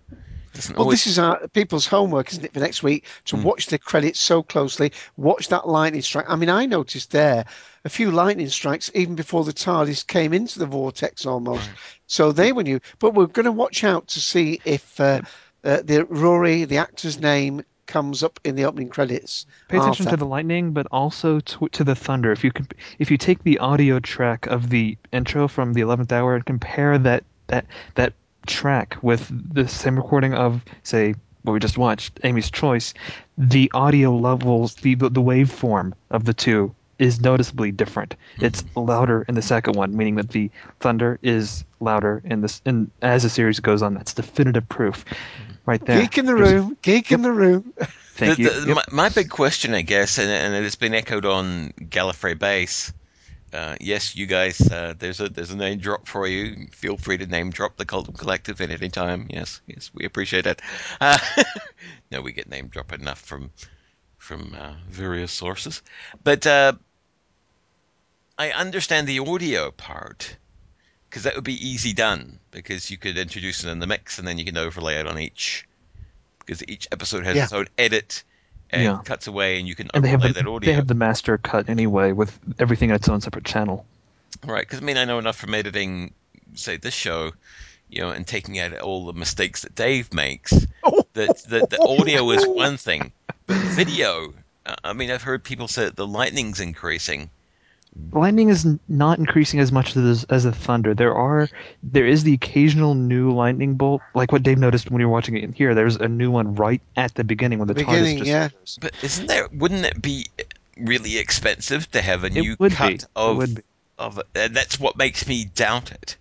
Doesn't Well, always- this is our people's homework, isn't it, for next week to watch the credits so closely, watch that lightning strike. I mean, I noticed there a few lightning strikes even before the TARDIS came into the vortex almost. So they were new. But we're going to watch out to see if uh, uh, the Rory, the actor's name, comes up in the opening credits. Pay attention after. to the lightning, but also to, to the thunder. If you can, if you take the audio track of the intro from the eleventh hour and compare that that that track with the same recording of say what we just watched, Amy's Choice, the audio levels, the the, the waveform of the two is noticeably different. Mm-hmm. It's louder in the second one, meaning that the thunder is louder in this. And as the series goes on, that's definitive proof, mm-hmm. Right there. Geek in the There's- room. Geek in the room. Thank The- you. the- Yep. my, my big question, I guess, and, and it's been echoed on Gallifrey Base. Uh, yes, you guys, uh, there's a there's a name drop for you. Feel free to name drop the Cultum Collective at any time. Yes, yes, we appreciate it. Uh, no, we get name drop enough from from uh, various sources, but uh, I understand the audio part because that would be easy done because you could introduce it in the mix and then you can overlay it on each because each episode has Yeah. its own edit and Yeah. cuts away and you can and overlay the, that audio. they have the master cut anyway with everything in its own separate channel. Right, because I mean, I know enough from editing, say, this show, you know, and taking out all the mistakes that Dave makes. that that the audio is one thing, but video. I mean, I've heard people say that the lightning's increasing. The lightning is not increasing as much as as the thunder. There are there is the occasional new lightning bolt, like what Dave noticed when you were watching it in here. There's a new one right at the beginning when the Beginning, TARDIS just yeah. But isn't there? Wouldn't it be really expensive to have a new would be. cut It of would be. of? And that's what makes me doubt it.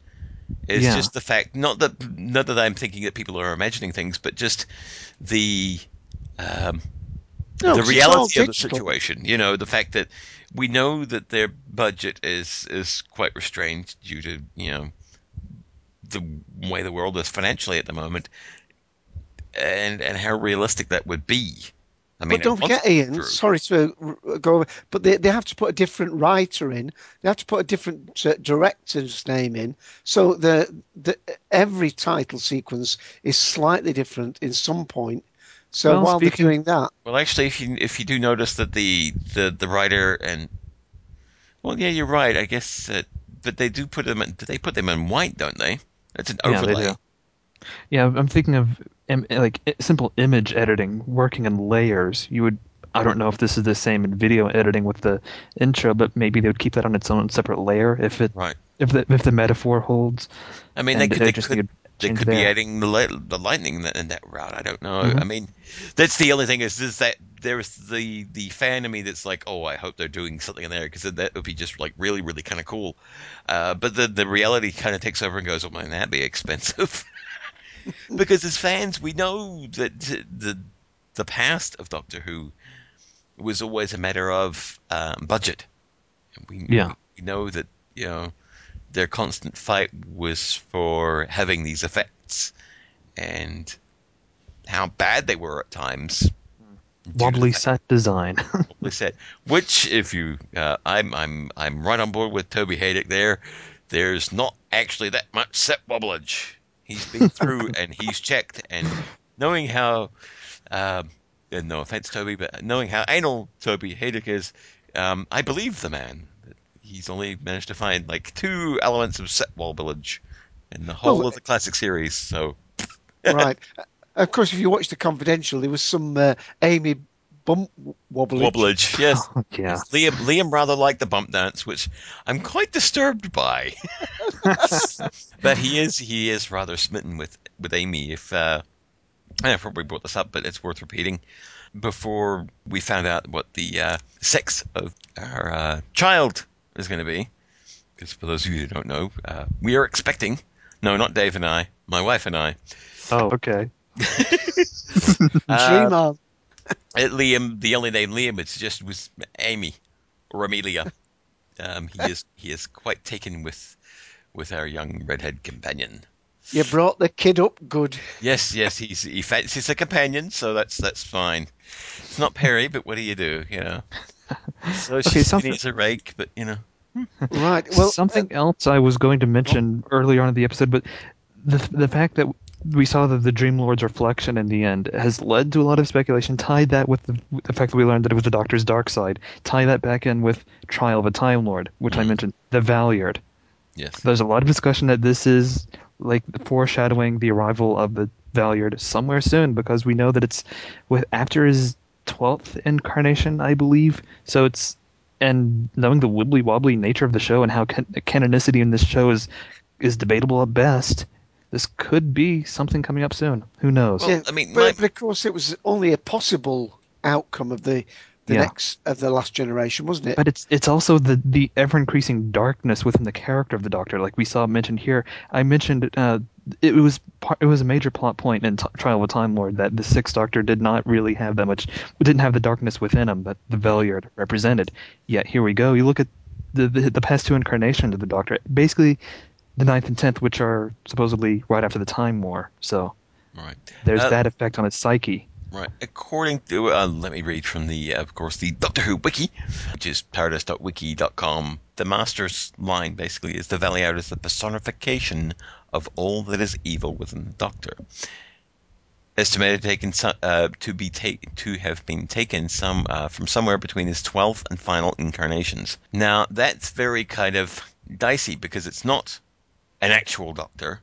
It's Yeah. just the fact, not that not that I'm thinking that people are imagining things, but just the um, No, the 'cause it's all reality of the situation. You know, the fact that we know that their budget is is quite restrained due to you know the way the world is financially at the moment, and and how realistic that would be. I mean, but don't forget, Ian. true. Sorry to uh, go over, but they, they have to put a different writer in. They have to put a different uh, director's name in. So the the every title sequence is slightly different in some point. So Well, while speaking- they're doing that, Well, actually, if you if you do notice that the the the writer and well, yeah, you're right. I guess, that, but they do put them. In, they put them in white, don't they? It's an Yeah, they overlay. do. Yeah, I'm thinking of im- like simple image editing, working in layers. You would. I don't know if this is the same in video editing with the intro, but maybe they would keep that on its own separate layer if it Right. if the if the metaphor holds. I mean, they could, they they just could, need to they could be adding the li- the lightning in that, in that route. I don't know. Mhm. I mean, that's the only thing is is that there's the the fan of me that's like, oh, I hope they're doing something in there because that would be just like really really kind of cool. Uh, but the the reality kind of takes over and goes, oh man, that'd be expensive. because as fans, we know that the the past of Doctor Who was always a matter of um, budget. We, Yeah. we know that you know their constant fight was for having these effects and how bad they were at times. due to the Wobbly set design. wobbly set. Which, if you, uh, I'm, I'm, I'm right on board with Toby Hadoke there. There's not actually that much set wobblage. He's been through and he's checked, and knowing how, um, and no offense, Toby, but knowing how anal Toby Hadoke is, um, I believe the man. He's only managed to find like two elements of set wobblage in the whole Well, of the classic series. So right? of course, if you watch the Confidential, there was some uh, Amy bump wobblage. wobblage, yes. yeah. Liam Liam rather liked the bump dance, which I'm quite disturbed by. but he is he is rather smitten with with Amy. If uh, I probably brought this up, but it's worth repeating. Before we found out what the uh, sex of our uh, child is going to be, because for those of you who don't know, uh, we are expecting. No, not Dave and I. My wife and I. Oh, okay. Uh, Dream on. Uh, Liam, the only name Liam, it's just was Amy or Amelia. Um, he is he is quite taken with with our young redhead companion. You brought the kid up good. Yes, yes, he's he fancies a companion, so that's that's fine. It's not Peri, but what do you do, you know? So Okay, she's something- needs a rake, but you know. Right. Well, something uh, else I was going to mention earlier on in the episode, but the the fact that we saw the, the Dream Lord's reflection in the end has led to a lot of speculation. Tied that with the, with the fact that we learned that it was the Doctor's dark side. Tie that back in with Trial of a Time Lord, which I mm. mentioned, the Valeyard. Yes. There's a lot of discussion that this is like foreshadowing the arrival of the Valeyard somewhere soon because we know that it's with after his twelfth incarnation, I believe. So it's and knowing the wibbly wobbly nature of the show and how can- canonicity in this show is is debatable at best. This could be something coming up soon. Who knows? Well, I mean, but, my- but of course, it was only a possible outcome of the the Yeah. next of the last generation, wasn't it? But it's it's also the the ever increasing darkness within the character of the Doctor, like we saw mentioned here. I mentioned uh, it was part, it was a major plot point in T- Trial of a Time Lord that the Sixth Doctor did not really have that much, didn't have the darkness within him that the Valeyard represented. Yet here we go. You look at the the, the past two incarnations of the Doctor, basically the ninth and tenth, which are supposedly right after the Time War. So right. there's Uh, that effect on his psyche. Right. According to, uh, let me read from the, uh, of course, the Doctor Who wiki, which is paradise.wiki.com. The Master's line basically is the Valeyard is the personification of all that is evil within the Doctor. Estimated taken uh, to be ta- to have been taken some uh, from somewhere between his twelfth and final incarnations. Now that's very kind of dicey because it's not an actual Doctor.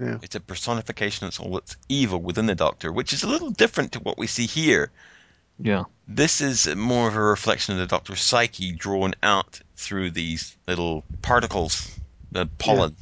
Yeah. It's a personification of all that's evil within the Doctor, which is a little different to what we see here. Yeah. This is more of a reflection of the Doctor's psyche drawn out through these little particles, the pollen.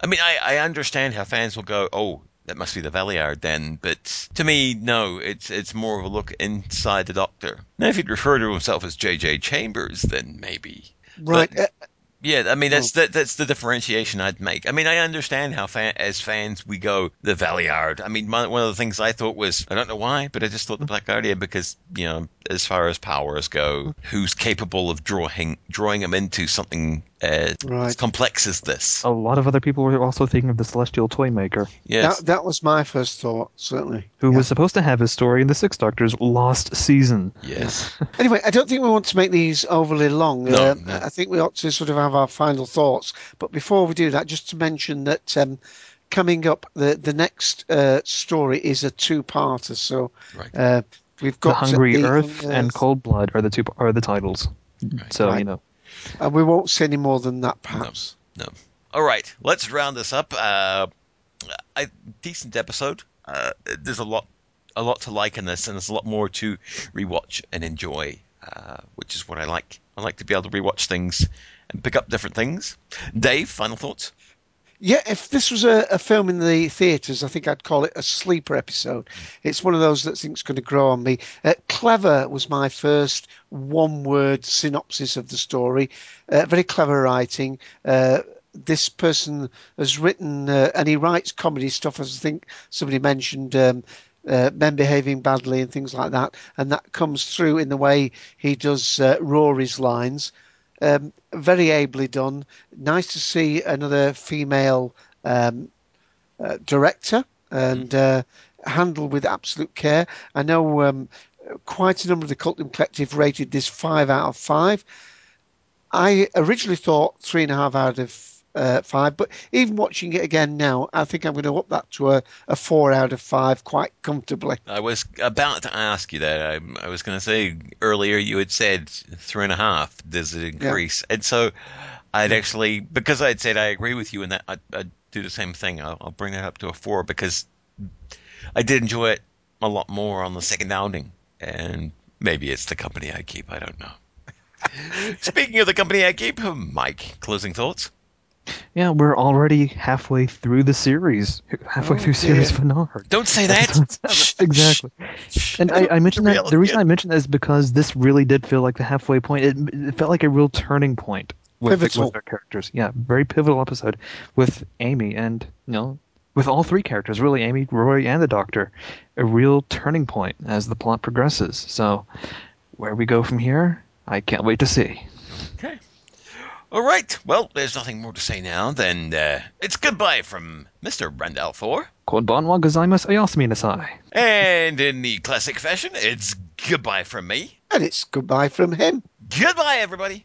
I mean, I, I understand how fans will go, oh, that must be the Valeyard then, but to me, no, it's it's more of a look inside the Doctor. Now, if he'd refer to himself as J.J. Chambers, then maybe. Right. But- uh, Yeah, I mean that's mm. Oh. that, that's the differentiation I'd make. I mean, I understand how fan, as fans we go the Valeyard. I mean, my, one of the things I thought was I don't know why, but I just thought the mm. Black Guardian because you know, as far as powers go, who's capable of drawing drawing him into something uh, Right. as complex as this? A lot of other people were also thinking of the Celestial Toymaker. Yes, that, that was my first thought, certainly. who Yeah. was supposed to have his story in the Sixth Doctor's lost season. yes. Anyway, I don't think we want to make these overly long. No, Um, no. I think we ought to sort of have our final thoughts. But before we do that, just to mention that um, coming up, the the next uh, story is a two-parter. So Right. uh, we've got The Hungry the Earth and Cold Blood are the two are the titles. So Right. you know, and we won't say any more than that, perhaps. No. All right, let's round this up. Uh, a decent episode. Uh, there's a lot, a lot to like in this, and there's a lot more to rewatch and enjoy, uh, which is what I like. I like to be able to rewatch things and pick up different things. Dave, final thoughts? Yeah, if this was a, a film in the theatres, I think I'd call it a sleeper episode. It's one of those that I think's going to grow on me. Uh, clever was my first one-word synopsis of the story. Uh, very clever writing. Uh, this person has written, uh, and he writes comedy stuff, as I think somebody mentioned. Um, uh, men behaving badly and things like that, and that comes through in the way he does uh, Rory's lines. Um, very ably done. Nice to see another female um, uh, director and uh, handled with absolute care. I know um, quite a number of the Cultum Collective rated this five out of five. I originally thought three and a half out of uh, five, but even watching it again now, I think I'm going to up that to a, a four out of five quite comfortably. I was about to ask you that. I, I was going to say earlier you had said three and a half. Does it increase? And so I'd actually, because I'd said I agree with you in that, I'd, I'd do the same thing. I'll, I'll bring that up to a four because I did enjoy it a lot more on the second outing. And maybe it's the company I keep. I don't know. Speaking of the company I keep, Mike, closing thoughts? Yeah, we're already halfway through the series, halfway Oh, through series dear. finale. Don't say that. exactly. And I, I mentioned that the reason I mentioned that is because this really did feel like the halfway point. It, it felt like a real turning point with, Pivotal. with our characters. Yeah, very pivotal episode with Amy and you know with all three characters really, Amy, Rory, and the Doctor. A real turning point as the plot progresses. So where we go from here, I can't wait to see. Okay. All right. Well, there's nothing more to say now than uh, it's goodbye from Mr. Randall Four. Konbanwa gozaimasu ayasumi nasai. And in the classic fashion, it's goodbye from me. And it's goodbye from him. Goodbye, everybody.